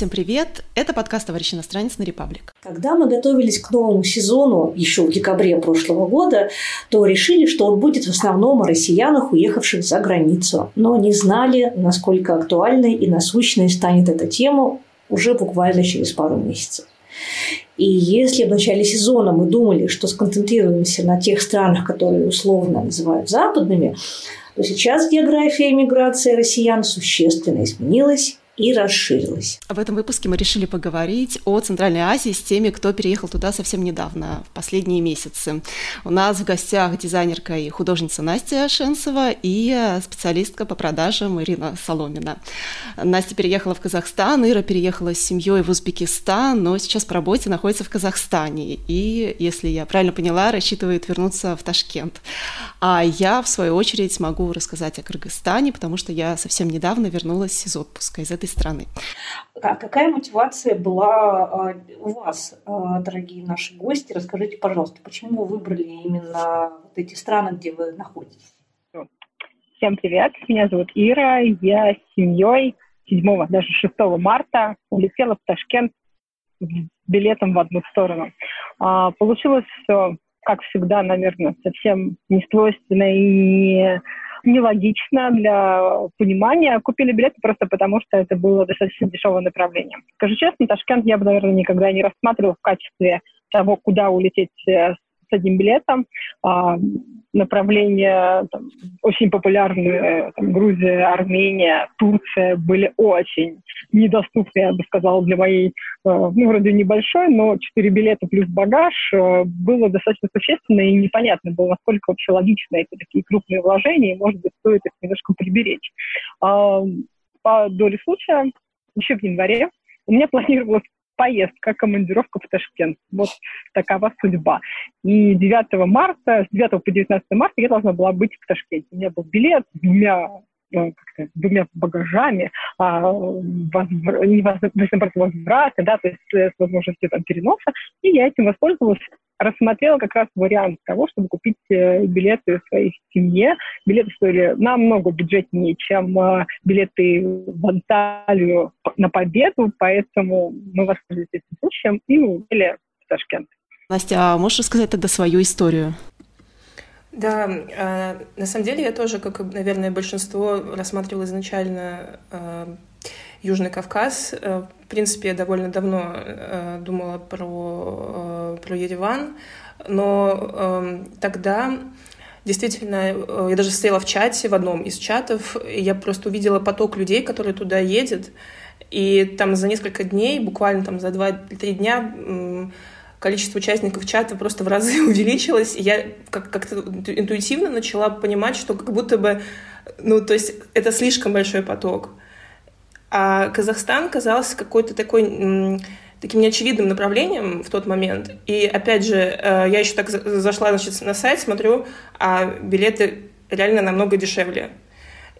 Всем привет! Это подкаст «Товарищ иностранец» на Репаблик. Когда мы готовились к новому сезону еще в декабре прошлого года, то решили, что он будет в основном о россиянах, уехавших за границу. Но не знали, насколько актуальной и насущной станет эта тема уже буквально через пару месяцев. И если в начале сезона мы думали, что сконцентрируемся на тех странах, которые условно называют западными, то сейчас география эмиграции россиян существенно изменилась и расширилась. В этом выпуске мы решили поговорить о Центральной Азии с теми, кто переехал туда совсем недавно, в последние месяцы. У нас в гостях дизайнерка и художница Настя Шенцева и специалистка по продажам Ирина Соломина. Настя переехала в Казахстан, Ира переехала с семьей в Узбекистан, но сейчас по работе находится в Казахстане. И, если я правильно поняла, рассчитывает вернуться в Ташкент. А я, в свою очередь, могу рассказать о Кыргызстане, потому что я совсем недавно вернулась из отпуска из этой страны. А какая мотивация была а, у вас, а, дорогие наши гости? Расскажите, пожалуйста, почему вы выбрали именно вот эти страны, где вы находитесь? Всем привет, меня зовут Ира, я с семьей 7 даже 6 марта улетела в Ташкент с билетом в одну сторону. Получилось все, как всегда, наверное, совсем не свойственно и не нелогично для понимания. Купили билеты просто потому, что это было достаточно дешевое направление. Скажу честно, Ташкент я бы, наверное, никогда не рассматривал в качестве того, куда улететь с одним билетом. А, направления там, очень популярные, там, Грузия, Армения, Турция были очень недоступны, я бы сказала, для моей, э, ну, вроде небольшой, но 4 билета плюс багаж э, было достаточно существенно и непонятно было, насколько вообще логично эти такие крупные вложения, и, может быть, стоит их немножко приберечь. А, по доле случая, еще в январе у меня планировалось поездка, командировка в Ташкент. Вот такова судьба. И 9 марта, с 9 по 19 марта я должна была быть в Ташкенте. У меня был билет с двумя ну, двумя багажами, а, возвр... возврата, да, то есть с возможностью там, переноса. И я этим воспользовалась рассмотрела как раз вариант того, чтобы купить э, билеты своей семье. Билеты стоили намного бюджетнее, чем э, билеты в Анталию на победу, поэтому мы воспользовались этим случаем и улетели в Ташкент. Настя, а можешь рассказать тогда свою историю? Да, э, на самом деле я тоже, как, наверное, большинство рассматривала изначально э, Южный Кавказ. Э, в принципе, я довольно давно э, думала про, э, про Ереван, но э, тогда действительно, я даже стояла в чате, в одном из чатов, и я просто увидела поток людей, которые туда едет, и там за несколько дней, буквально там за 2-3 дня количество участников чата просто в разы увеличилось, и я как-то интуитивно начала понимать, что как будто бы, ну, то есть это слишком большой поток. А Казахстан казался какой-то такой таким неочевидным направлением в тот момент. И опять же, э, я еще так зашла значит, на сайт, смотрю, а билеты реально намного дешевле.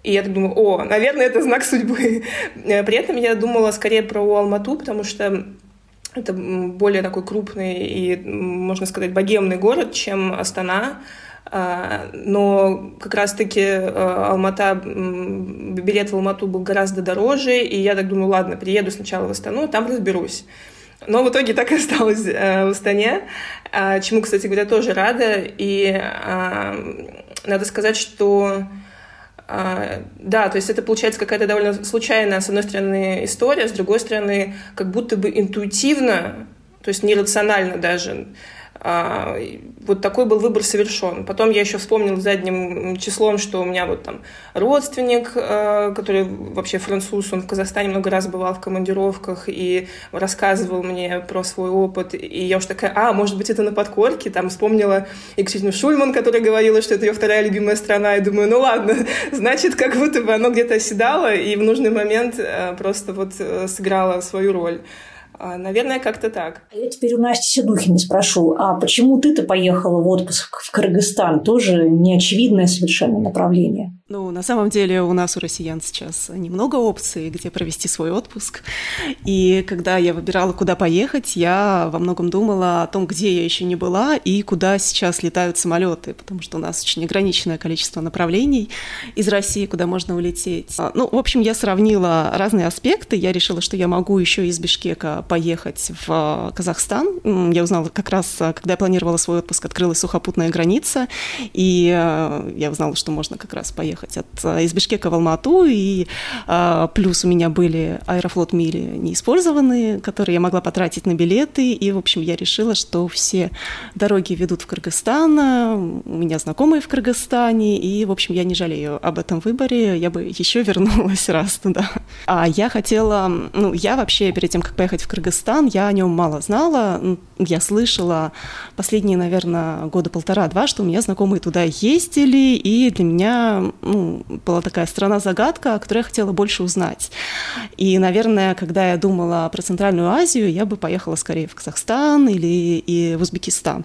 И я так думаю, о, наверное, это знак судьбы. При этом я думала скорее про Алмату, потому что это более такой крупный и, можно сказать, богемный город, чем Астана. А, но как раз-таки э, Алмата, билет в Алмату был гораздо дороже, и я так думаю, ладно, приеду сначала в Астану, там разберусь. Но в итоге так и осталось э, в Астане, а, чему, кстати говоря, тоже рада. И а, надо сказать, что да, то есть это получается какая-то довольно случайная, с одной стороны, история, с другой стороны, как будто бы интуитивно, то есть нерационально даже, вот такой был выбор совершен. Потом я еще вспомнил задним числом, что у меня вот там родственник, а, который вообще француз, он в Казахстане много раз бывал в командировках и рассказывал мне про свой опыт. И я уж такая, а, может быть, это на подкорке. Там вспомнила Екатерину Шульман, которая говорила, что это ее вторая любимая страна. И думаю, ну ладно, значит, как будто бы оно где-то оседало и в нужный момент а, просто вот э, сыграло свою роль. А, наверное, как-то так. А я теперь у Насти Седухиной спрошу, а почему ты-то поехала в отпуск в Кыргызстан? Тоже неочевидное совершенно направление. Ну, на самом деле у нас, у россиян сейчас немного опций, где провести свой отпуск. И когда я выбирала, куда поехать, я во многом думала о том, где я еще не была и куда сейчас летают самолеты, потому что у нас очень ограниченное количество направлений из России, куда можно улететь. А, ну, в общем, я сравнила разные аспекты. Я решила, что я могу еще из Бишкека поехать в Казахстан. Я узнала как раз, когда я планировала свой отпуск, открылась сухопутная граница, и я узнала, что можно как раз поехать ехать от, э, из Бишкека в Алмату, и а, плюс у меня были аэрофлот мили неиспользованные, которые я могла потратить на билеты, и, в общем, я решила, что все дороги ведут в Кыргызстан, у меня знакомые в Кыргызстане, и, в общем, я не жалею об этом выборе, я бы еще вернулась раз туда. А я хотела, ну, я вообще перед тем, как поехать в Кыргызстан, я о нем мало знала, я слышала последние, наверное, года полтора-два, что у меня знакомые туда ездили, и для меня ну, была такая страна-загадка, о которой я хотела больше узнать. И, наверное, когда я думала про Центральную Азию, я бы поехала скорее в Казахстан или и в Узбекистан.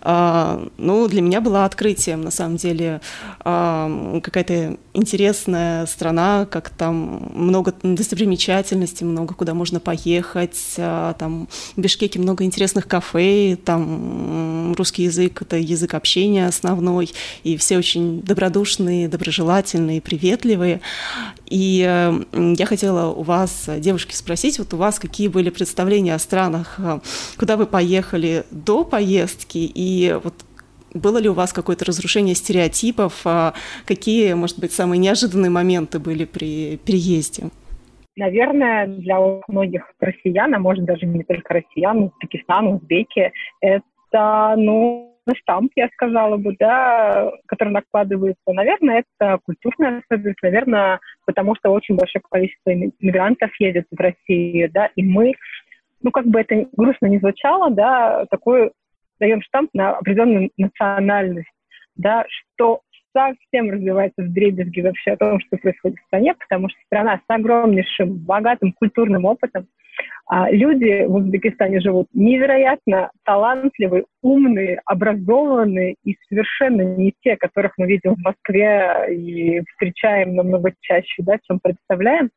А, ну, для меня было открытием, на самом деле, а, какая-то интересная страна, как там много достопримечательностей, много куда можно поехать, а, там в Бишкеке много интересных кафе, там русский язык — это язык общения основной, и все очень добродушные, доброжелательные доброжелательные, приветливые. И я хотела у вас, девушки, спросить, вот у вас какие были представления о странах, э, куда вы поехали до поездки, и вот было ли у вас какое-то разрушение стереотипов? А какие, может быть, самые неожиданные моменты были при переезде? Наверное, для многих россиян, а может даже не только россиян, Узбекистан, узбеки, это, ну, штамп, я сказала бы, да, который накладывается. Наверное, это культурная особенность, наверное, потому что очень большое количество иммигрантов едет в Россию, да, и мы, ну, как бы это грустно не звучало, да, такой даем штамп на определенную национальность, да, что совсем развивается в дребезги вообще о том, что происходит в стране, потому что страна с огромнейшим, богатым культурным опытом, люди в Узбекистане живут невероятно талантливые, умные, образованные и совершенно не те, которых мы видим в Москве и встречаем намного чаще, да, чем представляем.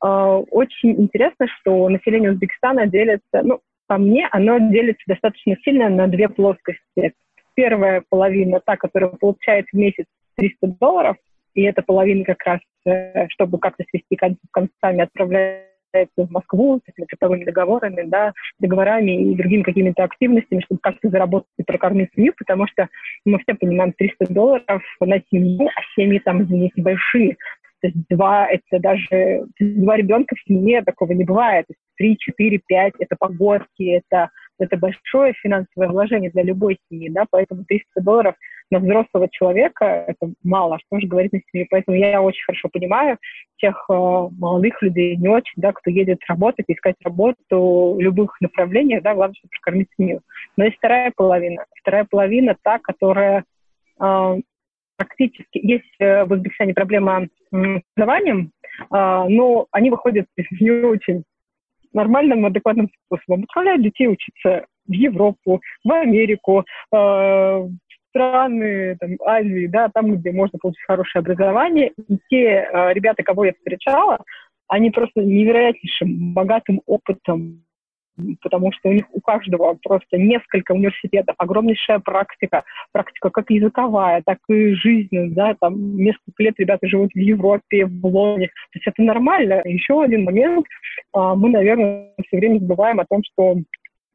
А, очень интересно, что население Узбекистана делится, ну, по мне, оно делится достаточно сильно на две плоскости. Первая половина, та, которая получает в месяц 300 долларов, и эта половина как раз, э, чтобы как-то свести концы с концами, отправляет в Москву с этими трудовыми договорами, да, договорами и другими какими-то активностями, чтобы как-то заработать и прокормить семью, потому что мы все понимаем, 300 долларов на семью, а семьи там, извините, большие. То есть два, это даже два ребенка в семье такого не бывает. То три, четыре, пять, это погодки, это это большое финансовое вложение для любой семьи, да, поэтому 300 долларов на взрослого человека это мало, что же говорить на семью. Поэтому я очень хорошо понимаю тех э, молодых людей, не очень, да, кто едет работать, искать работу в любых направлениях, да, главное, чтобы прокормить семью. Но есть вторая половина. Вторая половина та, которая э, практически... Есть э, в Узбекистане проблема с образованием, э, но они выходят не очень нормальным, адекватным способом. Отправляют детей учиться в Европу, в Америку, э, страны там, Азии, да, там, где можно получить хорошее образование. И те э, ребята, кого я встречала, они просто невероятнейшим богатым опытом потому что у них у каждого просто несколько университетов, огромнейшая практика, практика как языковая, так и жизненная, да, там несколько лет ребята живут в Европе, в Лоне, то есть это нормально. Еще один момент, а, мы, наверное, все время забываем о том, что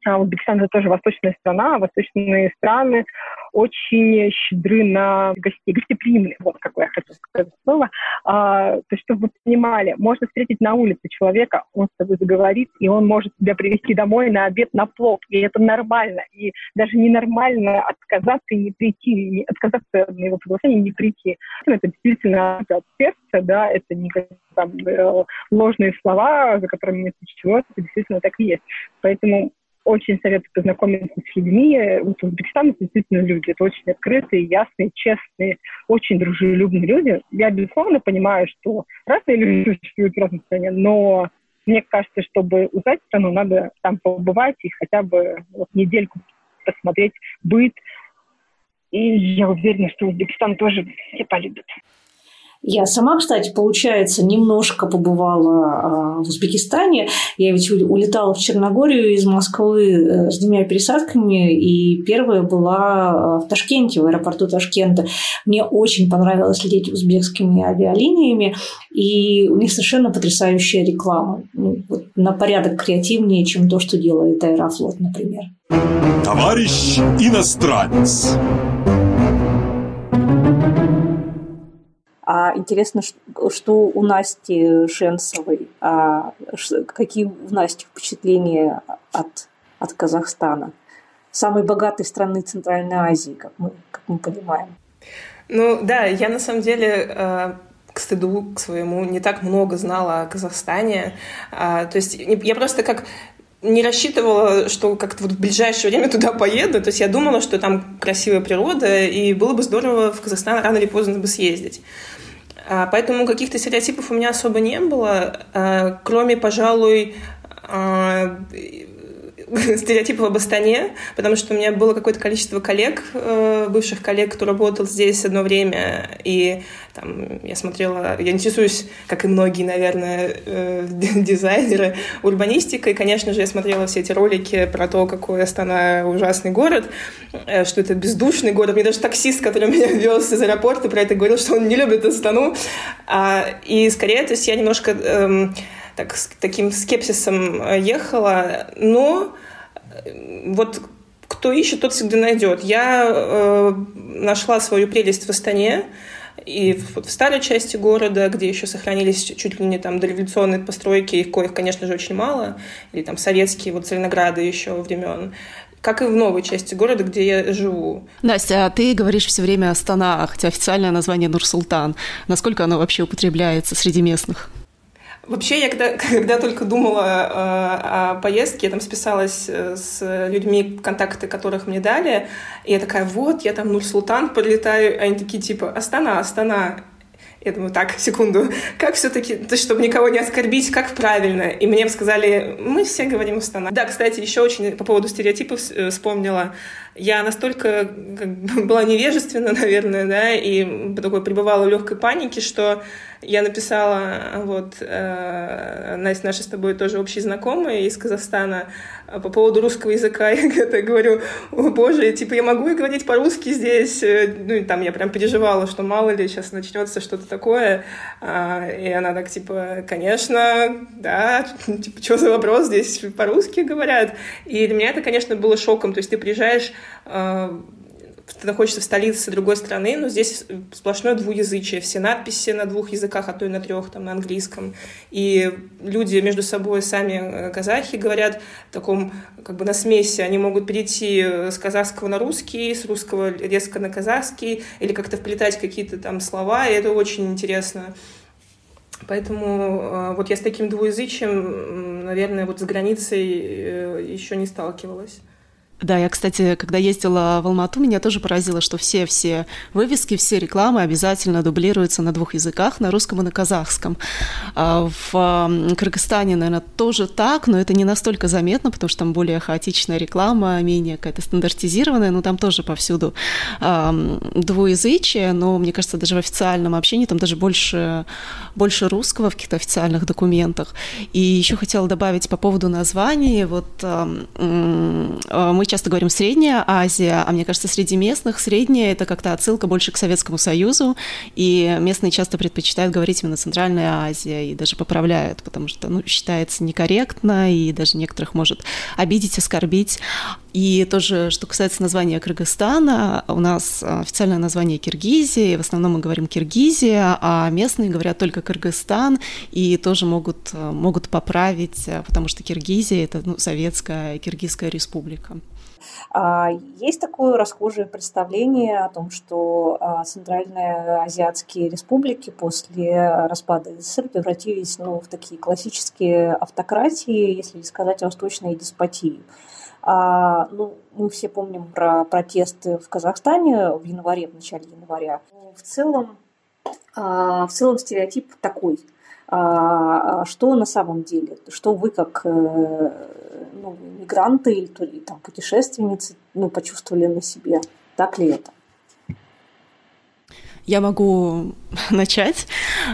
а Узбекистан это тоже восточная страна, восточные страны очень щедры на гостей, гостеприимные, вот какое я хочу сказать слово. А, то есть, чтобы вы понимали, можно встретить на улице человека, он с тобой заговорит, и он может тебя привести домой на обед, на плов, и это нормально. И даже ненормально отказаться и не прийти, не, отказаться на его приглашение и не прийти. Это действительно от сердца, да, это не там, э, ложные слова, за которыми нет ничего, это действительно так и есть. Поэтому очень советую познакомиться с людьми. Вот Узбекистан это действительно люди. Это очень открытые, ясные, честные, очень дружелюбные люди. Я, безусловно, понимаю, что разные люди существуют в разной стране, но мне кажется, чтобы узнать страну, надо там побывать и хотя бы вот недельку посмотреть быт. И я уверена, что Узбекистан тоже все полюбят. Я сама, кстати, получается, немножко побывала а, в Узбекистане. Я ведь улетала в Черногорию из Москвы э, с двумя пересадками, и первая была а, в Ташкенте, в аэропорту Ташкента. Мне очень понравилось лететь узбекскими авиалиниями, и у них совершенно потрясающая реклама. Ну, вот на порядок креативнее, чем то, что делает Аэрофлот, например. Товарищ иностранец. А интересно, что у Насти Шенсовой, а какие у Насти впечатления от, от Казахстана? Самой богатой страны Центральной Азии, как мы, как мы понимаем. Ну да, я на самом деле э, к стыду к своему не так много знала о Казахстане. А, то есть я просто как не рассчитывала, что как-то вот в ближайшее время туда поеду. То есть я думала, что там красивая природа, и было бы здорово в Казахстан рано или поздно бы съездить. А, поэтому каких-то стереотипов у меня особо не было, а, кроме, пожалуй, а, стереотипов об Астане, потому что у меня было какое-то количество коллег, э, бывших коллег, кто работал здесь одно время, и там я смотрела, я интересуюсь, как и многие, наверное, э, дизайнеры, урбанистикой. Конечно же, я смотрела все эти ролики про то, какой Астана ужасный город, э, что это бездушный город. Мне даже таксист, который меня вез из аэропорта, про это говорил, что он не любит Астану. И скорее, то есть я немножко эм, так, с таким скепсисом э, ехала, но э, вот кто ищет, тот всегда найдет. Я э, нашла свою прелесть в Астане, и в, в старой части города, где еще сохранились чуть ли не там дореволюционные постройки, их коих, конечно же, очень мало, или там советские вот Зеленограды еще времен, как и в новой части города, где я живу. Настя, а ты говоришь все время Астана, хотя официальное название Нур-Султан. Насколько оно вообще употребляется среди местных? Вообще, я когда, когда только думала э, о поездке, я там списалась э, с людьми, контакты которых мне дали, и я такая, вот, я там Нур-Султан подлетаю, а они такие, типа, Астана, Астана. Я думаю, так, секунду, как все-таки, то, чтобы никого не оскорбить, как правильно? И мне сказали, мы все говорим Астана. Да, кстати, еще очень по поводу стереотипов э, вспомнила. Я настолько как бы, была невежественна, наверное, да, и такой пребывала в легкой панике, что я написала, вот, э, Настя, наши с тобой тоже общие знакомые из Казахстана, по поводу русского языка. Я это говорю, о боже, типа, я могу и говорить по-русски здесь. Э, ну, и там я прям переживала, что мало ли сейчас начнется что-то такое. А, и она так, типа, конечно, да, типа, что за вопрос, здесь по-русски говорят. И для меня это, конечно, было шоком. То есть ты приезжаешь э, ты находишься в столице другой страны, но здесь сплошное двуязычие, все надписи на двух языках, а то и на трех, там, на английском. И люди между собой, сами э, казахи, говорят в таком, как бы на смеси, они могут перейти с казахского на русский, с русского резко на казахский, или как-то вплетать какие-то там слова, и это очень интересно. Поэтому э, вот я с таким двуязычием, наверное, вот с границей э, еще не сталкивалась. Да, я, кстати, когда ездила в Алмату, меня тоже поразило, что все-все вывески, все рекламы обязательно дублируются на двух языках, на русском и на казахском. А в Кыргызстане, наверное, тоже так, но это не настолько заметно, потому что там более хаотичная реклама, менее какая-то стандартизированная, но там тоже повсюду двуязычие, но мне кажется, даже в официальном общении там даже больше, больше русского в каких-то официальных документах. И еще хотела добавить по поводу названий. Вот мы часто говорим Средняя Азия, а мне кажется, среди местных Средняя – это как-то отсылка больше к Советскому Союзу, и местные часто предпочитают говорить именно Центральная Азия, и даже поправляют, потому что ну, считается некорректно, и даже некоторых может обидеть, оскорбить. И тоже, что касается названия Кыргызстана, у нас официальное название Киргизия, в основном мы говорим Киргизия, а местные говорят только Кыргызстан, и тоже могут, могут поправить, потому что Киргизия – это ну, советская Киргизская республика. А, есть такое расхожее представление о том, что а, центральные азиатские республики после распада СССР превратились ну, в такие классические автократии, если не сказать восточные деспотии. А, ну, мы все помним про протесты в Казахстане в январе, в начале января. В целом, а, в целом стереотип такой. А, что на самом деле? Что вы как э, ну, мигранты или там, путешественницы ну, почувствовали на себе? Так ли это? Я могу начать.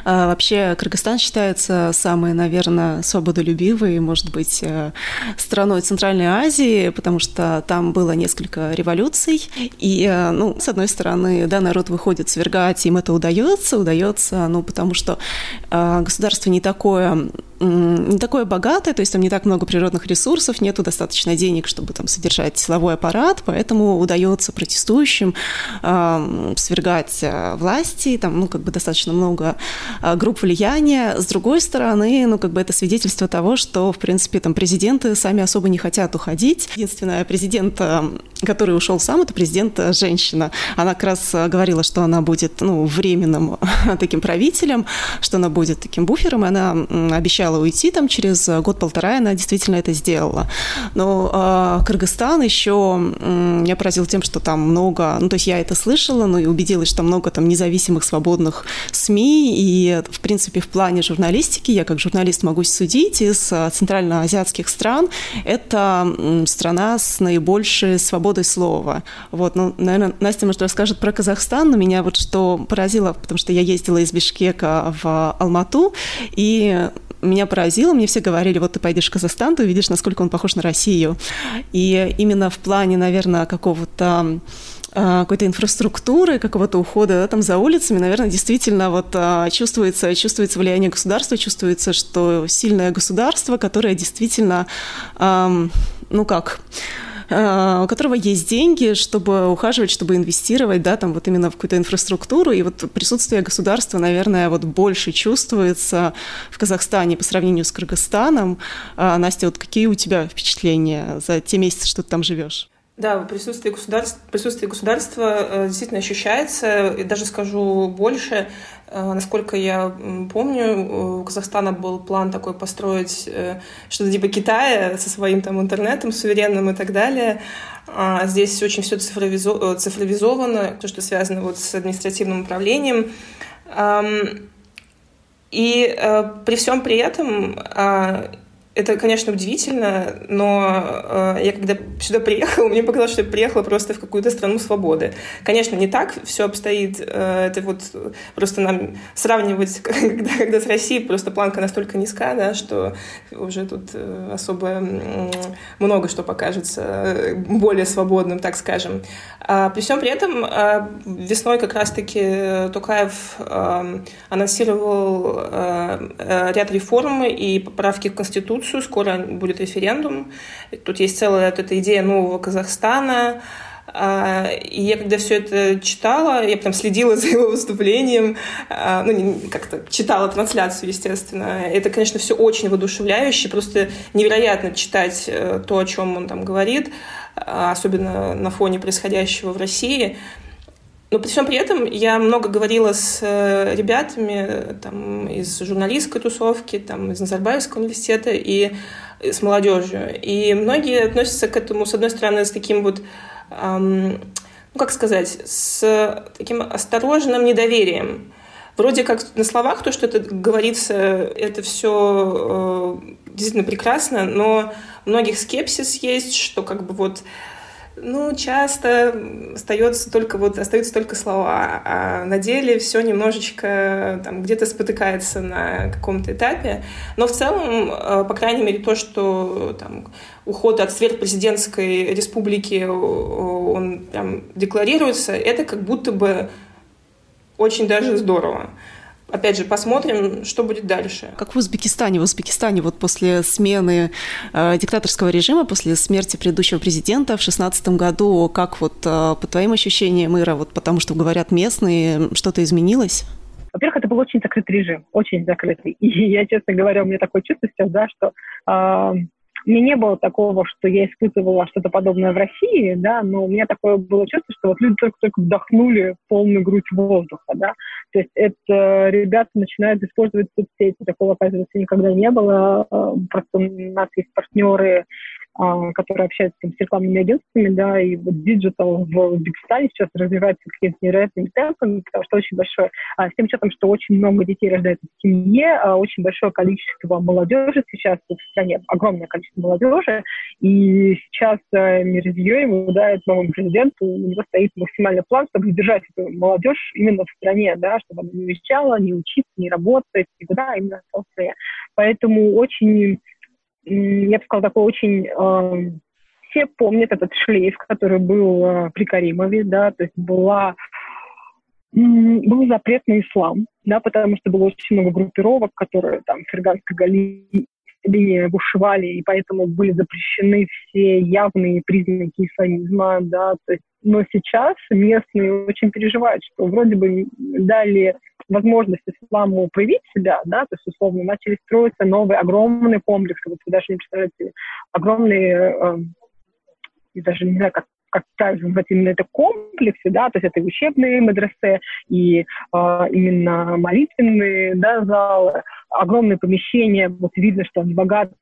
А, вообще, Кыргызстан считается самой, наверное, свободолюбивой, может быть, э, страной Центральной Азии, потому что там было несколько революций. И, э, ну, с одной стороны, да, народ выходит свергать, им это удается, удается, ну, потому что э, государство не такое не такое богатое, то есть там не так много природных ресурсов, нету достаточно денег, чтобы там содержать силовой аппарат, поэтому удается протестующим э, свергать власти, там, ну, как бы достаточно много а, групп влияния. С другой стороны, ну, как бы это свидетельство того, что, в принципе, там президенты сами особо не хотят уходить. Единственная президент, который ушел сам, это президент женщина. Она как раз говорила, что она будет, ну, временным таким правителем, что она будет таким буфером, и она обещала уйти там через год-полтора, и она действительно это сделала. Но э, Кыргызстан еще меня поразил тем, что там много, ну, то есть я это слышала, ну, и убедилась, что много там независимых, свободных СМИ, и, в принципе, в плане журналистики, я как журналист могу судить, из э, центральноазиатских стран это страна с наибольшей свободой слова. Вот, ну, наверное, Настя, может, расскажет про Казахстан, но меня вот что поразило, потому что я ездила из Бишкека в Алмату, и меня поразило, мне все говорили, вот ты пойдешь в Казахстан, ты увидишь, насколько он похож на Россию. И именно в плане, наверное, какого-то а, какой-то инфраструктуры, какого-то ухода да, там за улицами, наверное, действительно вот а, чувствуется, чувствуется влияние государства, чувствуется, что сильное государство, которое действительно, ну как, у которого есть деньги, чтобы ухаживать, чтобы инвестировать, да, там вот именно в какую-то инфраструктуру, и вот присутствие государства, наверное, вот больше чувствуется в Казахстане по сравнению с Кыргызстаном. Настя, вот какие у тебя впечатления за те месяцы, что ты там живешь? Да, присутствие государства, присутствие государства э, действительно ощущается. И даже скажу больше, э, насколько я помню, у Казахстана был план такой построить э, что-то типа Китая со своим там интернетом суверенным и так далее. А здесь очень все цифровизовано, то, что связано вот с административным управлением. И при всем при этом а, это, конечно, удивительно, но э, я когда сюда приехала, мне показалось, что я приехала просто в какую-то страну свободы. Конечно, не так все обстоит. Э, это вот просто нам сравнивать, когда, когда с Россией просто планка настолько низка, да, что уже тут э, особо э, много что покажется э, более свободным, так скажем. А при всем при этом э, весной как раз-таки Тукаев э, анонсировал э, э ряд реформ и поправки к Конституции, Конституцию, скоро будет референдум. Тут есть целая вот эта идея нового Казахстана. А, и я когда все это читала, я прям следила за его выступлением, а, ну, как-то читала трансляцию, естественно. Это, конечно, все очень воодушевляюще, просто невероятно читать э, то, о чем он там говорит, а, особенно на фоне происходящего в России. Но при всем при этом я много говорила с э, ребятами там, из журналистской тусовки, там, из Назарбаевского университета и с молодежью. И многие относятся к этому, с одной стороны, с таким вот, эм, ну как сказать, с таким осторожным недоверием. Вроде как на словах то, что это говорится, это все э, действительно прекрасно, но многих скепсис есть, что как бы вот ну, часто остается только, вот, остаются только слова, а на деле все немножечко там, где-то спотыкается на каком-то этапе. Но в целом, э, по крайней мере, то, что там, уход от сверхпрезидентской республики, он прям декларируется, это как будто бы очень даже здорово опять же, посмотрим, что будет дальше. Как в Узбекистане. В Узбекистане вот после смены э, диктаторского режима, после смерти предыдущего президента в 2016 году, как вот э, по твоим ощущениям, Ира, вот потому что говорят местные, что-то изменилось? Во-первых, это был очень закрытый режим, очень закрытый. И я, честно говоря, у меня такое чувство сейчас, да, что э, мне не было такого, что я испытывала что-то подобное в России, да, но у меня такое было чувство, что вот люди только-только вдохнули полную грудь воздуха, да. То есть это ребята начинают использовать соцсети. Такого, оказывается, никогда не было. Просто у нас есть партнеры которые общаются там, с рекламными агентствами, да, и вот digital в Узбекистане сейчас развивается какими-то невероятными темпами, потому что очень большое, а, с тем учетом, что очень много детей рождается в семье, а, очень большое количество молодежи сейчас в стране, огромное количество молодежи, и сейчас а, Мирзиёев дает новому президенту, у него стоит максимальный план, чтобы держать эту молодежь именно в стране, да, чтобы она не уезжала, не учиться, не работать, никуда, а именно в стране. Поэтому очень я бы сказала, такой очень... Э, все помнят этот шлейф, который был э, при Каримове, да, то есть была был запрет на ислам, да, потому что было очень много группировок, которые там в Ферганской линии бушевали, и поэтому были запрещены все явные признаки исламизма, да, то есть, но сейчас местные очень переживают, что вроде бы дали возможность исламу проявить себя, да, то есть, условно, начали строиться новые огромные комплексы, вот вы даже не представляете, огромные, э, даже не знаю, как как правильно именно это комплексы, да, то есть это и учебные мадресе, и э, именно молитвенные, да, залы, огромные помещения, вот видно, что они богатыми,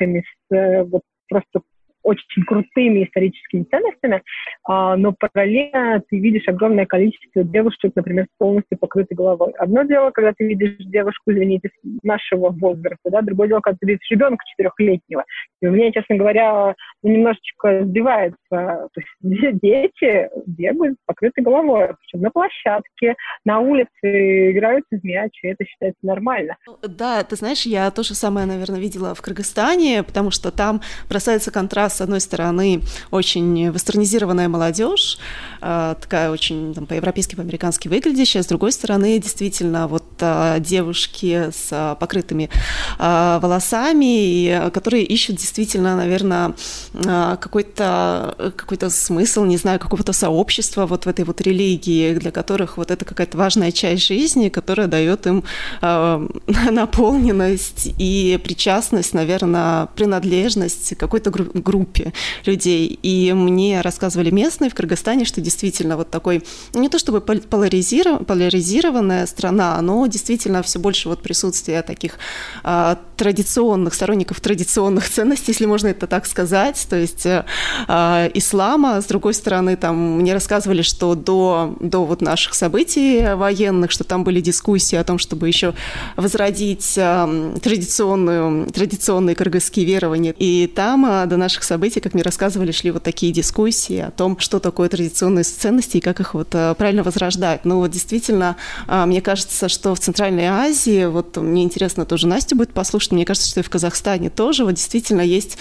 с, э, вот просто очень крутыми историческими ценностями, а, но параллельно ты видишь огромное количество девушек, например, полностью покрытой головой. Одно дело, когда ты видишь девушку, извините, нашего возраста, да, другое дело, когда ты видишь ребенка четырехлетнего. И у меня, честно говоря, ну, немножечко сбивается. То есть дети бегают покрытой головой, причем на площадке, на улице играют в мяч, и это считается нормально. Да, ты знаешь, я то же самое, наверное, видела в Кыргызстане, потому что там бросается контраст с одной стороны, очень вестернизированная молодежь, а, такая очень там, по-европейски, по-американски выглядящая, с другой стороны, действительно, вот а, девушки с покрытыми волосами, которые ищут действительно, наверное, какой-то какой смысл, не знаю, какого-то сообщества вот в этой вот религии, для которых вот это какая-то важная часть жизни, которая дает им наполненность и причастность, наверное, принадлежность какой-то группе группе людей. И мне рассказывали местные в Кыргызстане, что действительно вот такой, ну, не то чтобы поляризиров, поляризированная страна, но действительно все больше вот присутствия таких а, традиционных, сторонников традиционных ценностей, если можно это так сказать, то есть а, ислама. С другой стороны, там мне рассказывали, что до, до вот наших событий военных, что там были дискуссии о том, чтобы еще возродить а, традиционную, традиционные кыргызские верования. И там а, до наших событий, как мне рассказывали, шли вот такие дискуссии о том, что такое традиционные ценности и как их вот э, правильно возрождать. Ну вот действительно, а, мне кажется, что в Центральной Азии, вот мне интересно тоже Настю будет послушать, мне кажется, что и в Казахстане тоже вот действительно есть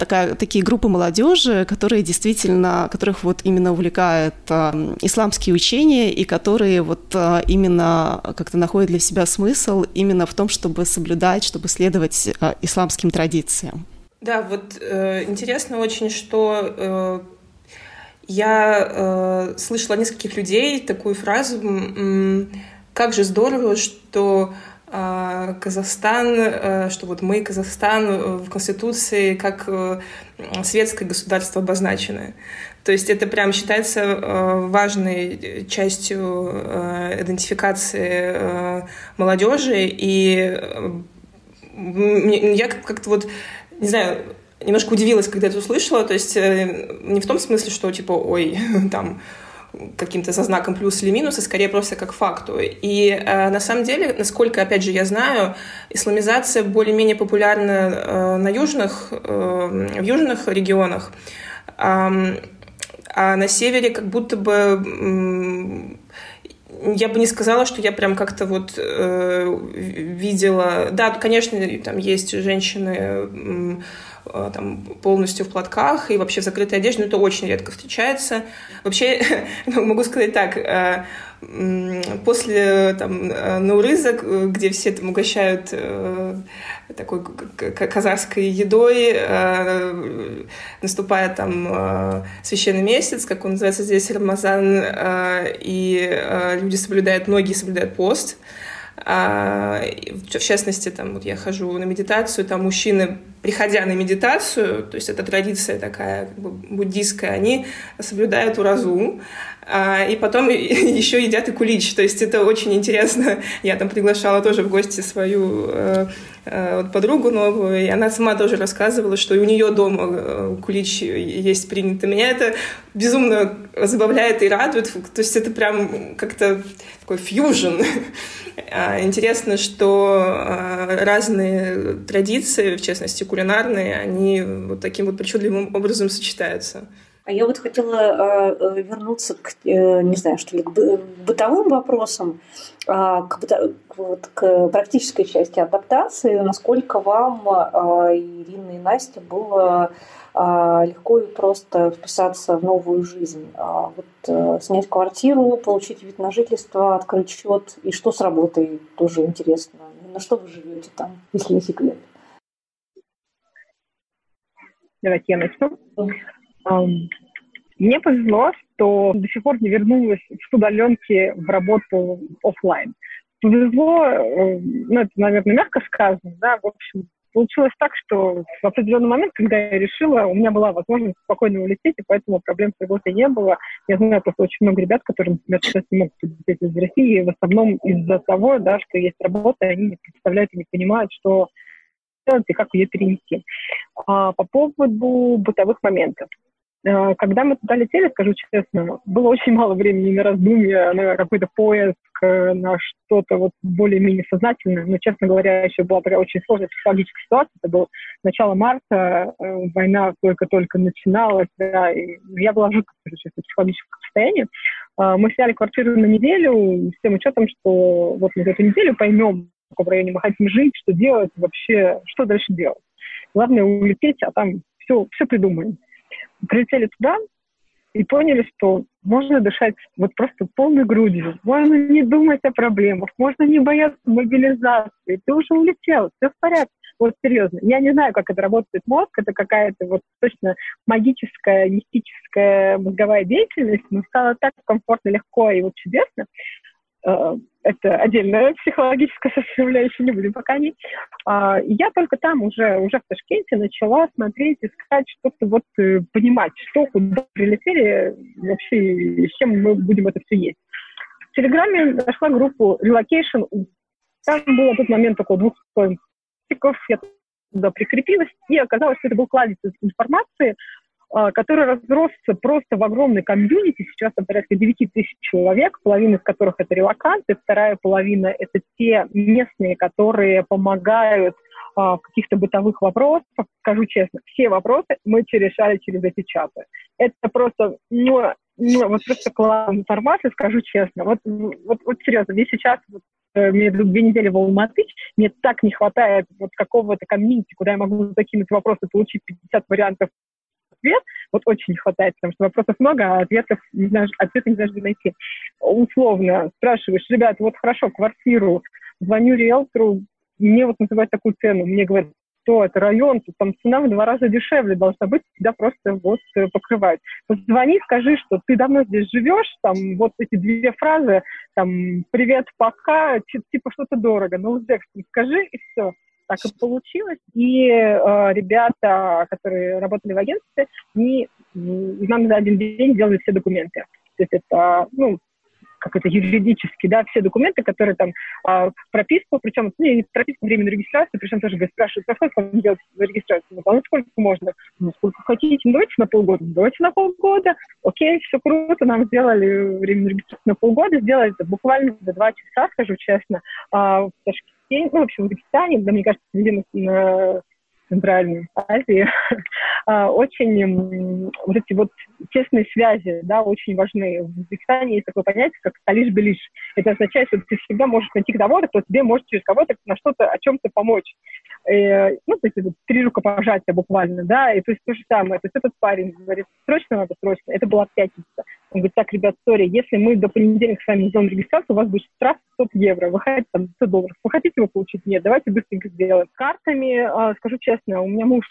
такая, такие группы молодежи, которые действительно, которых вот именно увлекает э, исламские учения и которые вот э, именно как-то находят для себя смысл именно в том, чтобы соблюдать, чтобы следовать э, исламским традициям. Да, вот э, интересно очень, что э, я э, слышала нескольких людей такую фразу, как же здорово, что э, Казахстан, э, что вот мы, Казахстан, э, в Конституции как э, светское государство обозначены. То есть это прям считается э, важной частью э, идентификации э, молодежи, и э, я как-то вот не знаю, немножко удивилась, когда это услышала. То есть э, не в том смысле, что типа, ой, там каким-то со знаком плюс или минус, а скорее просто как факту. И э, на самом деле, насколько, опять же, я знаю, исламизация более-менее популярна э, на южных, э, в южных регионах, э, а на севере как будто бы я бы не сказала, что я прям как-то вот э, видела... Да, конечно, там есть женщины там, полностью в платках и вообще в закрытой одежде, но это очень редко встречается. Вообще, могу сказать так, э, после там, э, Наурыза, где все там угощают э, такой казахской едой, э, наступает там священный месяц, как он называется здесь, Рамазан, и люди соблюдают, многие соблюдают пост. А, в частности, там, вот я хожу на медитацию, там мужчины приходя на медитацию, то есть это традиция такая как бы, буддийская, они соблюдают уразу, а, и потом еще едят и кулич. То есть это очень интересно. Я там приглашала тоже в гости свою э, э, подругу новую, и она сама тоже рассказывала, что у нее дома э, кулич есть принято. Меня это безумно забавляет и радует. То есть это прям как-то такой фьюжн. А, интересно, что а, разные традиции, в частности кулинарные, они вот таким вот причудливым образом сочетаются. А я вот хотела э, вернуться к, э, не знаю, что ли, к бытовым вопросам, а, к, вот, к практической части адаптации. Насколько вам, а, Ирина и Настя, было а, легко и просто вписаться в новую жизнь? Вот э, снять квартиру, получить вид на жительство, открыть счет, и что с работой, тоже интересно. На что вы живете там, если не секрет? Давайте я начну. Мне повезло, что до сих пор не вернулась с удаленки в работу офлайн. Повезло, э, ну, это, наверное, мягко сказано, да, в общем, получилось так, что в определенный момент, когда я решила, у меня была возможность спокойно улететь, и поэтому проблем с работой не было. Я знаю просто очень много ребят, которые, например, сейчас не могут улететь из России, в основном из-за того, да, что есть работа, и они не представляют и не понимают, что делать и как ее перенести. А, по поводу бытовых моментов. А, когда мы туда летели, скажу честно, было очень мало времени на раздумья, на какой-то поиск, на что-то вот более-менее сознательное. Но, честно говоря, еще была такая очень сложная психологическая ситуация. Это было начало марта, э, война только-только начиналась, да, и я была в жутком психологическом состоянии. Мы сняли квартиру на неделю с тем учетом, что вот мы за эту неделю поймем, в каком районе мы хотим жить, что делать, вообще, что дальше делать. Главное улететь, а там все, все придумаем. Прилетели туда и поняли, что можно дышать вот просто полной грудью, можно не думать о проблемах, можно не бояться мобилизации, ты уже улетел, все в порядке. Вот серьезно, я не знаю, как это работает мозг, это какая-то вот точно магическая, мистическая мозговая деятельность, но стало так комфортно, легко и вот чудесно, это отдельная психологическая составляющая, не будем пока не. А, я только там уже, уже в Ташкенте начала смотреть, искать что-то, вот э, понимать, что, куда прилетели, вообще, с чем мы будем это все есть. В Телеграме нашла группу Relocation. Там было в тот момент около двух я туда прикрепилась, и оказалось, что это был кладезь информации который разросся просто в огромной комьюнити. Сейчас там порядка 9 тысяч человек, половина из которых это релаканты, вторая половина — это те местные, которые помогают а, в каких-то бытовых вопросах. Скажу честно, все вопросы мы решали через эти чаты. Это просто, ну, ну вот просто классная информация, скажу честно. Вот, вот, вот серьезно, мне сейчас вот, э, мне две недели в Алматы, мне так не хватает вот какого-то комьюнити, куда я могу закинуть вопросы, получить 50 вариантов ответ, вот очень не хватает, потому что вопросов много, а ответов не знаешь, ответы не знаешь, где найти. Условно спрашиваешь, ребят, вот хорошо, квартиру, звоню риэлтору, мне вот называют такую цену, мне говорят, что это район, тут там цена в два раза дешевле должна быть, тебя просто вот э, покрывают. Позвони, скажи, что ты давно здесь живешь, там вот эти две фразы, там привет, пока, типа что-то дорого, ну, Узбекским скажи, и все так и получилось. И э, ребята, которые работали в агентстве, они нам за один день делали все документы. То есть это, ну, как это юридически, да, все документы, которые там а, прописку, причем ну, не прописку временную регистрацию, причем тоже говорят, спрашивают, а сколько вам делать регистрацию? Ну, ну, сколько можно? Ну, сколько хотите, ну, давайте на полгода, давайте на полгода. Окей, все круто, нам сделали временную регистрацию на полгода, сделали это буквально за два часа, скажу честно, а, в Ташкенте ну, в общем, в Узбекистане, да, мне кажется, видимо, на Центральной Азии, а, очень вот эти вот тесные связи, да, очень важны. В Узбекистане есть такое понятие, как «талиш-белиш». Это означает, что ты всегда можешь найти кого-то, кто тебе может через кого-то на что-то, о чем-то помочь. Э, ну, то есть три рукопожатия буквально, да, и то есть то же самое. То есть этот парень говорит, срочно надо, срочно. Это была пятница. Он говорит, так, ребят, сори, если мы до понедельника с вами сделаем регистрацию, у вас будет штраф 100 евро, вы хотите там 100 долларов. Вы хотите его получить? Нет, давайте быстренько сделаем. Картами, э, скажу честно, у меня муж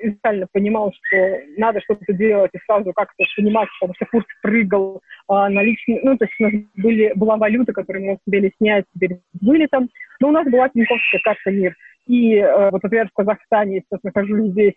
изначально понимал, что надо что-то делать и сразу как-то понимать, потому что курс прыгал, а, наличные, ну, то есть у нас были, была валюта, которую мы успели снять были там, но у нас была Тиньковская карта МИР. И э, вот, например, в Казахстане, сейчас нахожусь здесь,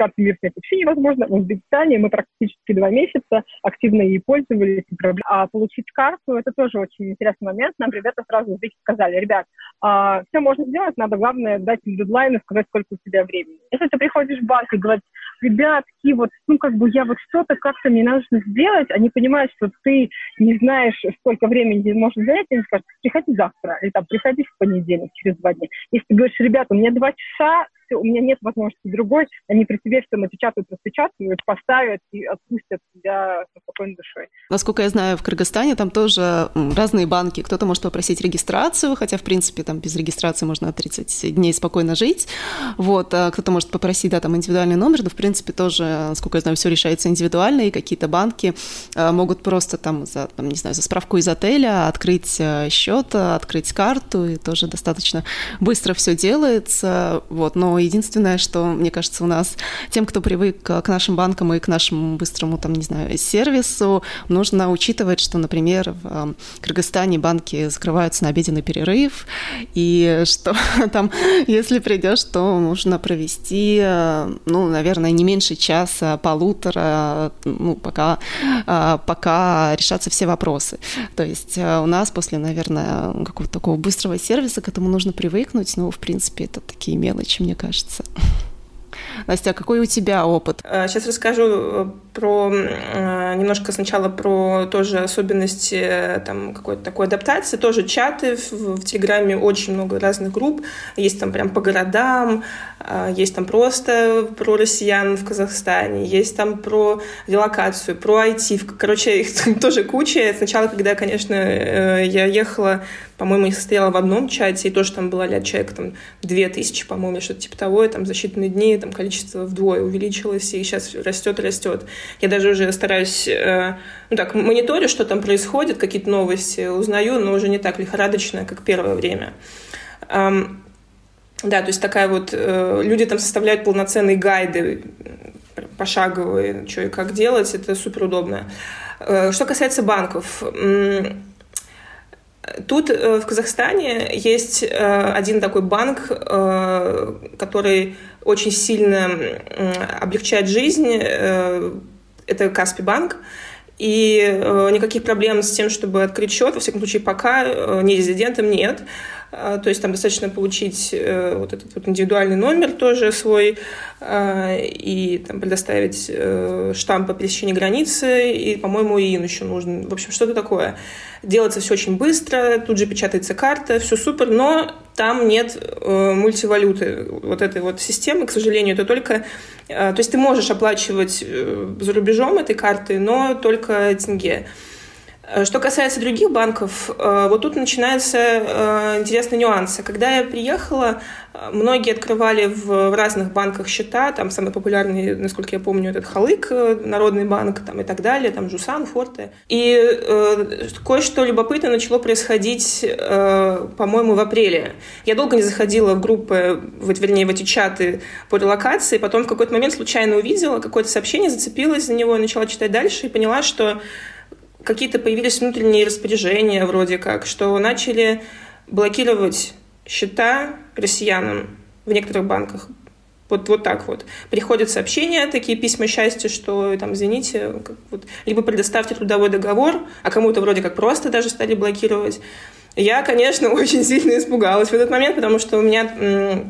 и карты МИР снять вообще невозможно. В Узбекистане мы практически два месяца активно ей пользовались. А получить карту – это тоже очень интересный момент. Нам ребята сразу здесь сказали, ребят, а, все можно сделать, надо главное дать дедлайн и сказать, сколько у тебя времени. Если ты приходишь в банк и говоришь, ребятки, вот, ну, как бы я вот что-то как-то мне нужно сделать, они понимают, что ты не знаешь, сколько времени можно занять, они скажут, приходи завтра, или там, приходи в понедельник, через два дня. Если ты говоришь, ребята, у меня два часа, все, у меня нет возможности другой, они при тебе все напечатают, распечатают, поставят и отпустят тебя со спокойной душой. Насколько я знаю, в Кыргызстане там тоже разные банки. Кто-то может попросить регистрацию, хотя, в принципе, там без регистрации можно 30 дней спокойно жить. Вот, а кто-то может попросить, да, там индивидуальный номер, но, в принципе, тоже, насколько я знаю, все решается индивидуально, и какие-то банки а, могут просто там, за, там, не знаю, за справку из отеля открыть э, счет, открыть карту, и тоже достаточно быстро все делается. Вот, но единственное, что, мне кажется, у нас тем, кто привык к нашим банкам и к нашему быстрому, там, не знаю, сервису, нужно учитывать, что, например, в э, Кыргызстане банки закрываются на обеденный перерыв, и что там, если придешь, то нужно провести, э, ну, наверное, не меньше часа, полутора, ну, пока, э, пока решатся все вопросы. То есть у нас после, наверное, какого-то такого быстрого сервиса к этому нужно привыкнуть, но, в принципе, это такие мелочи, мне кажется. Настя, а какой у тебя опыт? Сейчас расскажу э, про э, немножко сначала про тоже особенности э, там какой-то такой адаптации. Тоже чаты в, в Телеграме, очень много разных групп. Есть там прям по городам, есть там просто про россиян в Казахстане, есть там про релокацию, про IT. Короче, их тоже куча. Сначала, когда, конечно, я ехала по-моему, я состояла в одном чате, и тоже там было лет человек там две тысячи, по-моему, что-то типа того, и там за считанные дни там количество вдвое увеличилось, и сейчас растет, растет. Я даже уже стараюсь, э, ну так, мониторю, что там происходит, какие-то новости узнаю, но уже не так лихорадочно, как первое время. Да, то есть такая вот, э, люди там составляют полноценные гайды, пошаговые, что и как делать, это супер удобно. Э, что касается банков, Тут э, в Казахстане есть один такой банк, который очень сильно облегчает жизнь. Это Каспи банк. И никаких проблем с тем, чтобы открыть счет, во всяком случае, пока не резидентам нет. То есть там достаточно получить э, вот этот вот индивидуальный номер тоже свой а, и там, предоставить э, штамп по пересечении границы, и, по-моему, ИИН еще нужен. В общем, что-то такое. Делается все очень быстро, тут же печатается карта, все супер, но там нет э, мультивалюты вот этой вот системы, к сожалению, это только... то есть ты можешь оплачивать за рубежом этой карты, но только тенге. Э, что касается других банков, э, вот тут начинаются э, интересные нюансы. Когда я приехала, многие открывали в разных банках счета, там самый популярный, насколько я помню, этот Халык, Народный банк там, и так далее, там Жусан, Форте. И э, кое-что любопытное начало происходить, э, по-моему, в апреле. Я долго не заходила в группы, вот, вернее, в эти чаты по релокации, потом в какой-то момент случайно увидела какое-то сообщение, зацепилась за него, начала читать дальше и поняла, что какие-то появились внутренние распоряжения вроде как, что начали блокировать счета россиянам в некоторых банках. Вот, вот так вот. Приходят сообщения, такие письма счастья, что там, извините, как, вот, либо предоставьте трудовой договор, а кому-то вроде как просто даже стали блокировать. Я, конечно, очень сильно испугалась в этот момент, потому что у меня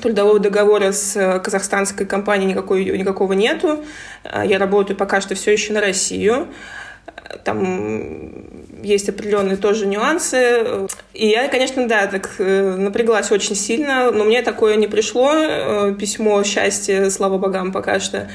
трудового договора с казахстанской компанией никакой, никакого нету. Я работаю пока что все еще на Россию там есть определенные тоже нюансы. И я, конечно, да, так э, напряглась очень сильно, но мне такое не пришло, э, письмо счастья, слава богам, пока что.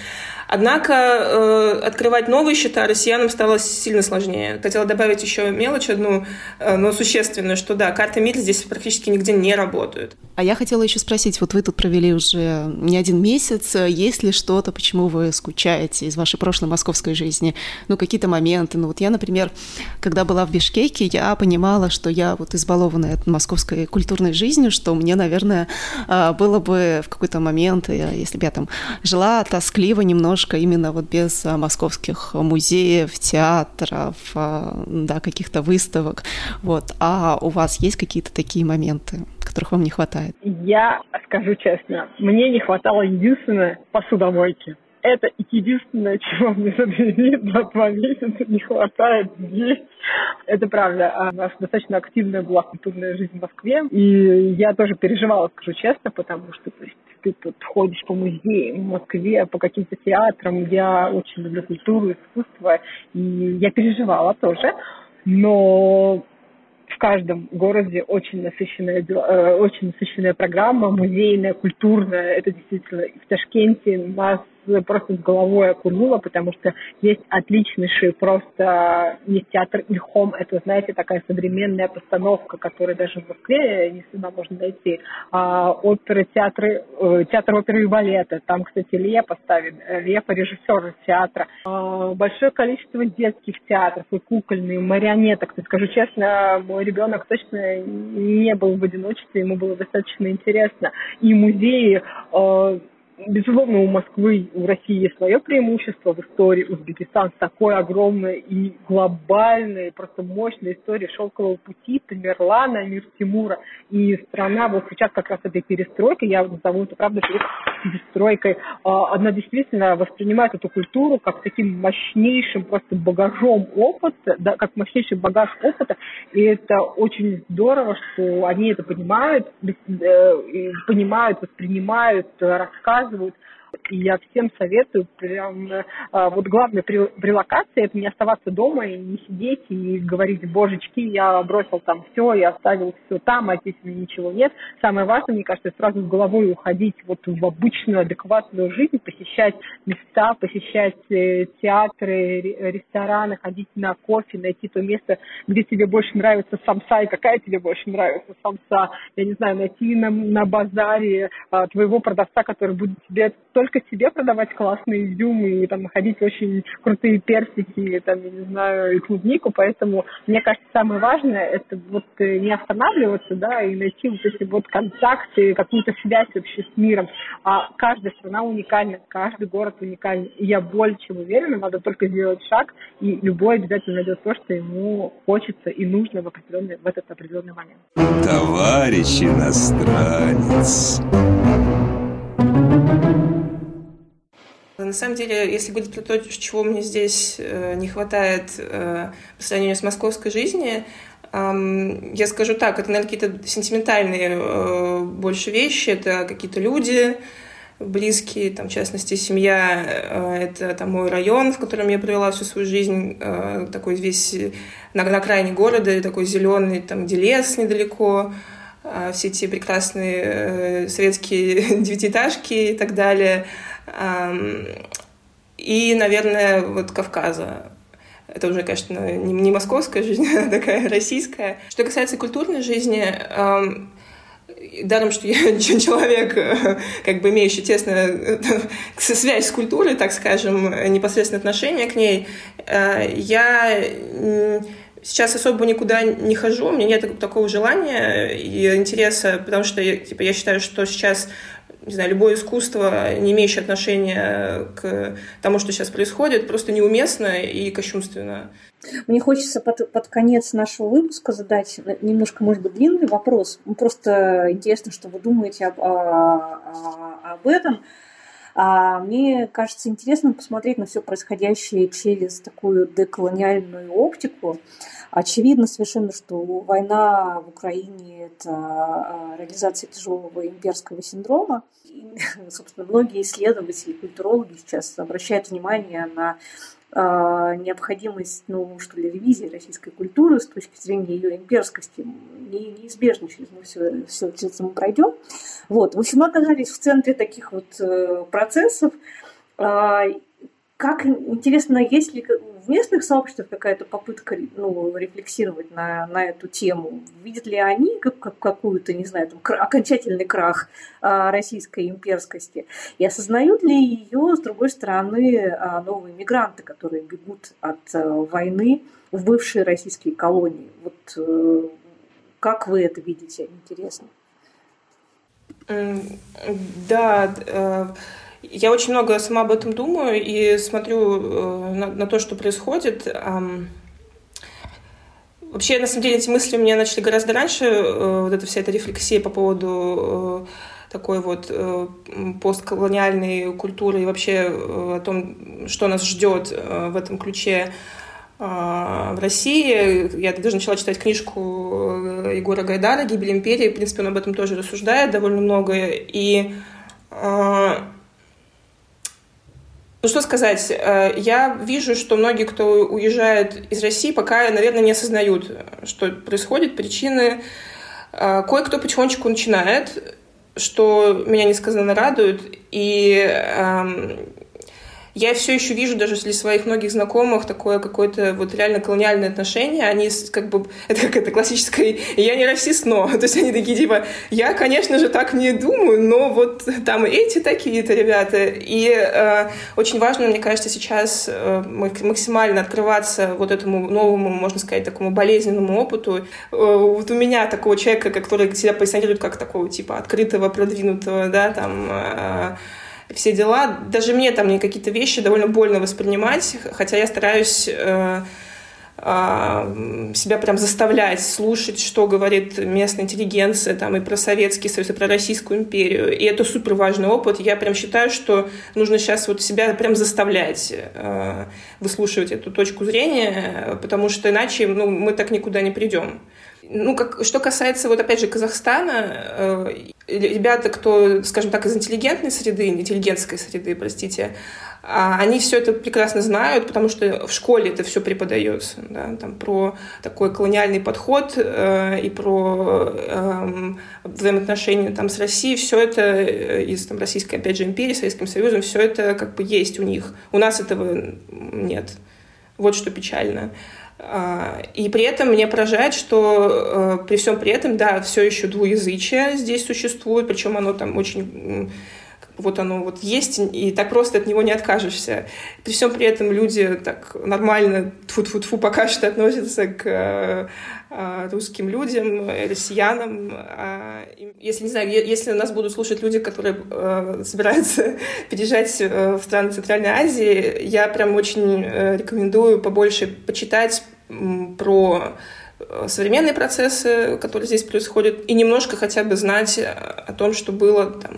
Однако э, открывать новые счета россиянам стало сильно сложнее. Хотела добавить еще мелочь одну, э, но существенную, что да, карты МИР здесь практически нигде не работают. А я хотела еще спросить, вот вы тут провели уже не один месяц, есть ли что-то, почему вы скучаете из вашей прошлой московской жизни? Ну, какие-то моменты. Ну, вот я, например, когда была в Бишкеке, я понимала, что я вот избалованная от московской культурной жизни, что мне, наверное, э, было бы в какой-то момент, если бы я там жила тоскливо немножко, немножко именно вот без а, московских музеев, театров, а, да, каких-то выставок. Вот. А у вас есть какие-то такие моменты, которых вам не хватает? Я скажу честно, мне не хватало единственное посудомойки это единственное, чего мне за два месяца не хватает здесь. Это правда. А у нас достаточно активная была культурная жизнь в Москве. И я тоже переживала, скажу честно, потому что то есть, ты тут ходишь по музеям в Москве, по каким-то театрам. Я очень люблю культуру, искусство. И я переживала тоже. Но в каждом городе очень насыщенная, э, очень насыщенная программа, музейная, культурная. Это действительно в Ташкенте нас просто с головой окунуло, потому что есть отличнейший просто есть театр Ильхом, это, знаете, такая современная постановка, которая даже в Москве не всегда можно найти. А, оперы, театры, э, театр оперы и балета, там, кстати, Лепа ставит, Лепа режиссер театра. А, большое количество детских театров и кукольные, марионеток. То скажу честно, мой ребенок точно не был в одиночестве, ему было достаточно интересно. И музеи э, Безусловно, у Москвы, у России есть свое преимущество в истории. Узбекистан такой огромной и глобальной, просто мощной истории шелкового пути, Тамерлана, мир Тимура. И страна вот сейчас как раз этой перестройкой, я назову это правда перестройкой, а, она действительно воспринимает эту культуру как таким мощнейшим просто багажом опыта, да, как мощнейший багаж опыта. И это очень здорово, что они это понимают, э, понимают, воспринимают, рассказывают рассказывают. И я всем советую, прям, а, вот главное при, при локации это не оставаться дома и не сидеть и говорить, божечки, я бросил там все, я оставил все там, а здесь ничего нет. Самое важное, мне кажется, сразу с головой уходить вот в обычную, адекватную жизнь, посещать места, посещать э, театры, рестораны, ходить на кофе, найти то место, где тебе больше нравится самса и какая тебе больше нравится самса. Я не знаю, найти на, на базаре а, твоего продавца, который будет тебе только себе продавать классные изюмы и там находить очень крутые персики, там, я не знаю, и клубнику, поэтому мне кажется, самое важное это вот э, не останавливаться, да, и найти вот эти вот контакты, какую-то связь вообще с миром. А каждая страна уникальна, каждый город уникальный. И я более чем уверена, надо только сделать шаг, и любой обязательно найдет то, что ему хочется и нужно в, определенный, в этот определенный момент. Товарищ иностранец. На самом деле, если про то, чего мне здесь э, не хватает э, по сравнению с московской жизнью, я скажу так, это, наверное, какие-то сентиментальные э, больше вещи, это какие-то люди близкие, там, в частности, семья, это там мой район, в котором я провела всю свою жизнь, такой весь на, на окраине города, такой зеленый, там, где лес недалеко, все эти прекрасные советские девятиэтажки и так далее — и, наверное, вот Кавказа. Это уже, конечно, не московская жизнь, а такая российская. Что касается культурной жизни, даром, что я человек, как бы имеющий тесную связь с культурой, так скажем, непосредственное отношение к ней, э, я сейчас особо никуда не хожу, у меня нет такого желания и интереса, потому что типа, я считаю, что сейчас не знаю, любое искусство, не имеющее отношения к тому, что сейчас происходит, просто неуместно и кощунственно. Мне хочется под, под конец нашего выпуска задать немножко, может быть, длинный вопрос. Просто интересно, что вы думаете об, о, об этом. А мне кажется интересно посмотреть на все происходящее через такую деколониальную оптику. Очевидно совершенно, что война в Украине – это а, реализация тяжелого имперского синдрома. И, собственно, многие исследователи, культурологи сейчас обращают внимание на а, необходимость, ну, что ли, ревизии российской культуры с точки зрения ее имперскости не, неизбежно через мы все, все, это мы пройдем. Вот. В общем, мы оказались в центре таких вот э, процессов. А, как интересно, есть ли в местных сообществах какая-то попытка ну, рефлексировать на, на эту тему? Видят ли они как, как какую-то, не знаю, там, окончательный крах а, российской имперскости? И осознают ли ее, с другой стороны, а, новые мигранты, которые бегут от а, войны в бывшие российские колонии? Вот а, как вы это видите? Интересно. Да, э, я очень много сама об этом думаю и смотрю э, на, на то, что происходит. Вообще, на самом деле, эти мысли у меня начали гораздо раньше, э, вот эта вся эта рефлексия по поводу такой вот постколониальной культуры и вообще о том, что нас ждет в этом ключе в России. Я даже начала читать книжку Егора Гайдара «Гибель империи». В принципе, он об этом тоже рассуждает довольно много. И ну что сказать, э, я вижу, что многие, кто уезжает из России, пока, наверное, не осознают, что происходит, причины. Э, кое-кто потихонечку начинает, что меня несказанно радует, и эм, я все еще вижу даже среди своих многих знакомых такое какое-то вот реально колониальное отношение. Они как бы, это как это классическое «я не расист, но». То есть они такие типа «я, конечно же, так не думаю, но вот там эти такие-то ребята». И э, очень важно, мне кажется, сейчас э, максимально открываться вот этому новому, можно сказать, такому болезненному опыту. Э, вот у меня такого человека, который себя позиционирует как такого типа открытого, продвинутого, да, там... Э, все дела. Даже мне там какие-то вещи довольно больно воспринимать, хотя я стараюсь э, э, себя прям заставлять слушать, что говорит местная интеллигенция, там, и про Советский Союз, и про Российскую империю. И это супер важный опыт. Я прям считаю, что нужно сейчас вот себя прям заставлять э, выслушивать эту точку зрения, потому что иначе ну, мы так никуда не придем. Ну, как, что касается, вот опять же, Казахстана, э, ребята, кто, скажем так, из интеллигентной среды, интеллигентской среды, простите, а, они все это прекрасно знают, потому что в школе это все преподается, да, там про такой колониальный подход э, и про э, взаимоотношения там с Россией, все это э, из там, Российской, опять же, империи, Советским Союзом, все это как бы есть у них. У нас этого нет. Вот что печально. А, и при этом мне поражает, что э, при всем при этом, да, все еще двуязычие здесь существует, причем оно там очень вот оно вот есть, и так просто от него не откажешься. При всем при этом люди так нормально, тфу тфу тфу пока что относятся к э, русским людям, россиянам. А, если, не знаю, если нас будут слушать люди, которые э, собираются переезжать в страны Центральной Азии, я прям очень рекомендую побольше почитать про э, современные процессы, которые здесь происходят, и немножко хотя бы знать о том, что было там,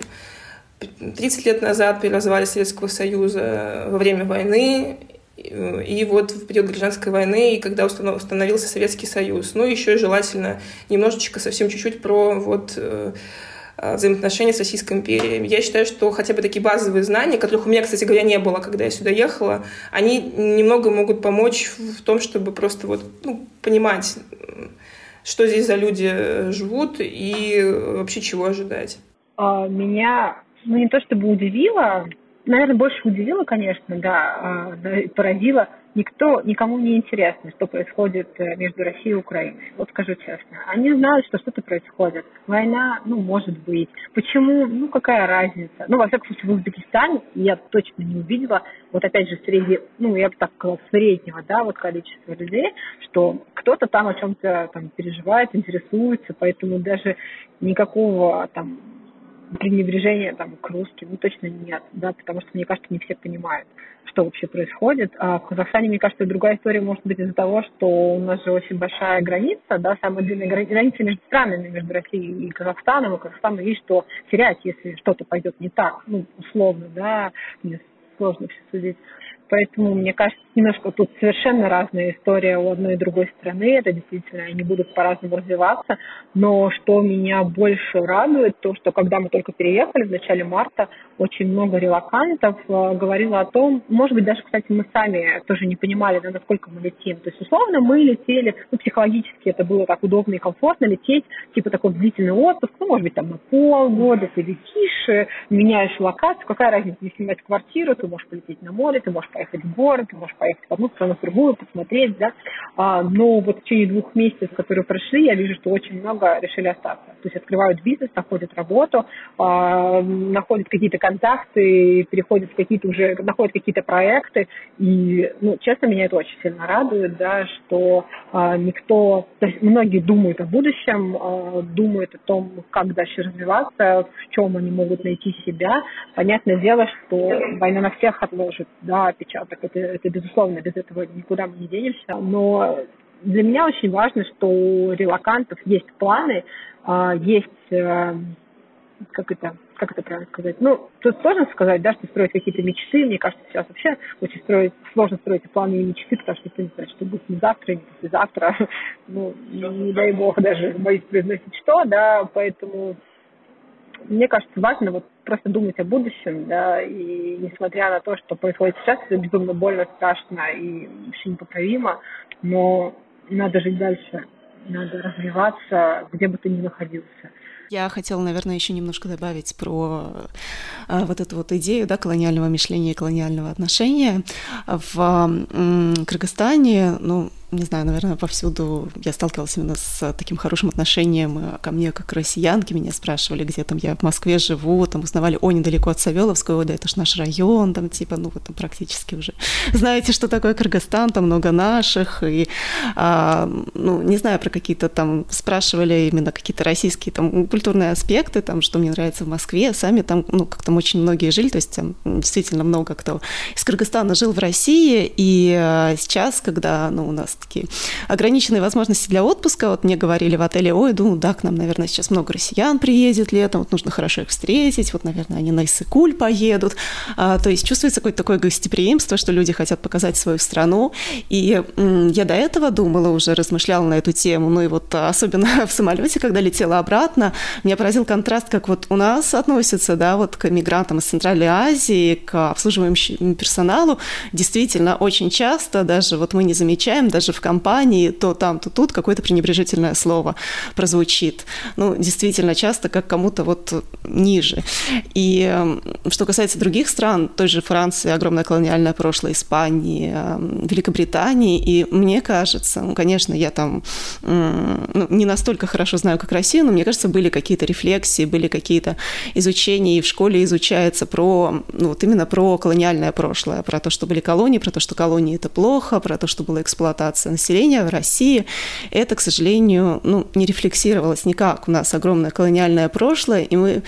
30 лет назад при развале Советского Союза во время войны, и вот в период гражданской войны, и когда установился Советский Союз. Ну, еще желательно немножечко, совсем чуть-чуть про вот э, Э, взаимоотношения с Российской империей. Я считаю, что хотя бы такие базовые знания, которых у меня, кстати говоря, не было, когда я сюда ехала, они немного могут помочь в том, чтобы просто вот, ну, понимать, что здесь за люди живут и вообще чего ожидать. А, меня, ну не то чтобы удивило, наверное, больше удивило, конечно, да, а, поразило – никто, никому не интересно, что происходит э, между Россией и Украиной. Вот скажу честно. Они знают, что что-то происходит. Война, ну, может быть. Почему? Ну, какая разница? Ну, во всяком случае, в Узбекистане я точно не увидела, вот опять же, среди, ну, я бы так сказала, среднего, да, вот количества людей, что кто-то там о чем-то там переживает, интересуется, поэтому даже никакого там пренебрежения там, к русским, ну, точно нет, да, потому что, мне кажется, не все понимают, что вообще происходит. А в Казахстане, мне кажется, другая история может быть из-за того, что у нас же очень большая граница, да, самая длинная граница между странами, между Россией и Казахстаном, и Казахстану есть что терять, если что-то пойдет не так, ну, условно, да, мне сложно все судить. Поэтому, мне кажется, немножко тут совершенно разная история у одной и другой страны. Это действительно, они будут по-разному развиваться. Но что меня больше радует, то, что когда мы только переехали в начале марта, очень много релакантов э, говорило о том, может быть, даже, кстати, мы сами тоже не понимали, да, насколько мы летим. То есть, условно, мы летели, ну, психологически это было так удобно и комфортно лететь, типа такой длительный отпуск, ну, может быть, там на полгода ты летишь, меняешь локацию, какая разница, не снимать квартиру, ты можешь полететь на море, ты можешь поехать в город, можешь поехать в одну страну, в другую, посмотреть, да. А, но вот в течение двух месяцев, которые прошли, я вижу, что очень много решили остаться. То есть открывают бизнес, находят работу, а, находят какие-то контакты, переходят в какие-то уже, находят какие-то проекты. И, ну, честно, меня это очень сильно радует, да, что а, никто, то есть многие думают о будущем, а, думают о том, как дальше развиваться, в чем они могут найти себя. Понятное дело, что война на всех отложит, да, отпечаток. Это, это безусловно, без этого никуда мы не денемся. Но для меня очень важно, что у релакантов есть планы, а, есть э, как это, как это правильно сказать? Ну, тут сложно сказать, да, что строить какие-то мечты. Мне кажется, сейчас вообще очень строить, сложно строить планы и мечты, потому что ты не знаешь, что будет не завтра, не послезавтра. Ну, не дай бог даже боюсь произносить что, да, поэтому мне кажется, важно вот просто думать о будущем, да, и несмотря на то, что происходит сейчас, это безумно больно, страшно и вообще непоправимо, но надо жить дальше, надо развиваться, где бы ты ни находился. Я хотела, наверное, еще немножко добавить про а, вот эту вот идею да, колониального мышления и колониального отношения. В Кыргызстане, ну, не знаю, наверное, повсюду я сталкивалась именно с таким хорошим отношением э, ко мне, как к россиянке. Меня спрашивали, где там я в Москве живу, там узнавали, о, недалеко от Савеловского, да, это ж наш район, там типа, ну, вот там практически уже знаете, что такое Кыргызстан, там много наших, и, а, ну, не знаю, про какие-то там спрашивали именно какие-то российские там культурные аспекты, там, что мне нравится в Москве, сами там, ну, как там очень многие жили, то есть там действительно много кто из Кыргызстана жил в России, и а, сейчас, когда, ну, у нас такие ограниченные возможности для отпуска. Вот мне говорили в отеле, ой, думаю, да, к нам, наверное, сейчас много россиян приедет летом, вот нужно хорошо их встретить, вот, наверное, они на Иссыкуль поедут. А, то есть чувствуется какое-то такое гостеприимство, что люди хотят показать свою страну. И я до этого думала, уже размышляла на эту тему, ну и вот особенно в самолете, когда летела обратно, меня поразил контраст, как вот у нас относятся, да, вот к мигрантам из Центральной Азии, к обслуживающему персоналу. Действительно, очень часто даже вот мы не замечаем, даже в компании, то там, то тут какое-то пренебрежительное слово прозвучит. Ну, действительно, часто как кому-то вот ниже. И эм, что касается других стран, той же Франции, огромное колониальное прошлое, Испании, эм, Великобритании, и мне кажется, ну, конечно, я там ну, не настолько хорошо знаю, как Россию, но мне кажется, были какие-то рефлексии, были какие-то изучения, и в школе изучается про, ну, вот именно про колониальное прошлое, про то, что были колонии, про то, что колонии это плохо, про то, что была эксплуатация населения в России, это, к сожалению, ну, не рефлексировалось никак. У нас огромное колониальное прошлое, и мы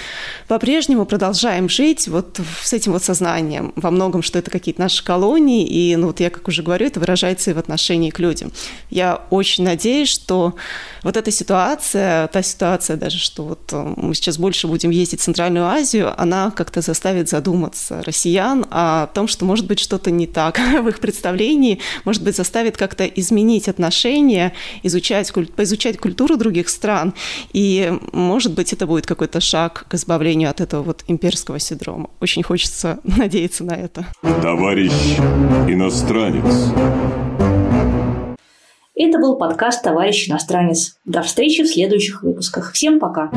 по-прежнему продолжаем жить вот с этим вот сознанием во многом, что это какие-то наши колонии, и, ну, вот я, как уже говорю, это выражается и в отношении к людям. Я очень надеюсь, что вот эта ситуация, та ситуация даже, что вот э, мы сейчас больше будем ездить в Центральную Азию, она как-то заставит задуматься россиян о том, что может быть что-то не так в их представлении, может быть заставит как-то изменить отношения, изучать, поизучать культуру других стран, и может быть это будет какой-то шаг к избавлению от этого вот имперского синдрома. Очень хочется надеяться на это. Товарищ иностранец. Это был подкаст «Товарищ иностранец». До встречи в следующих выпусках. Всем пока!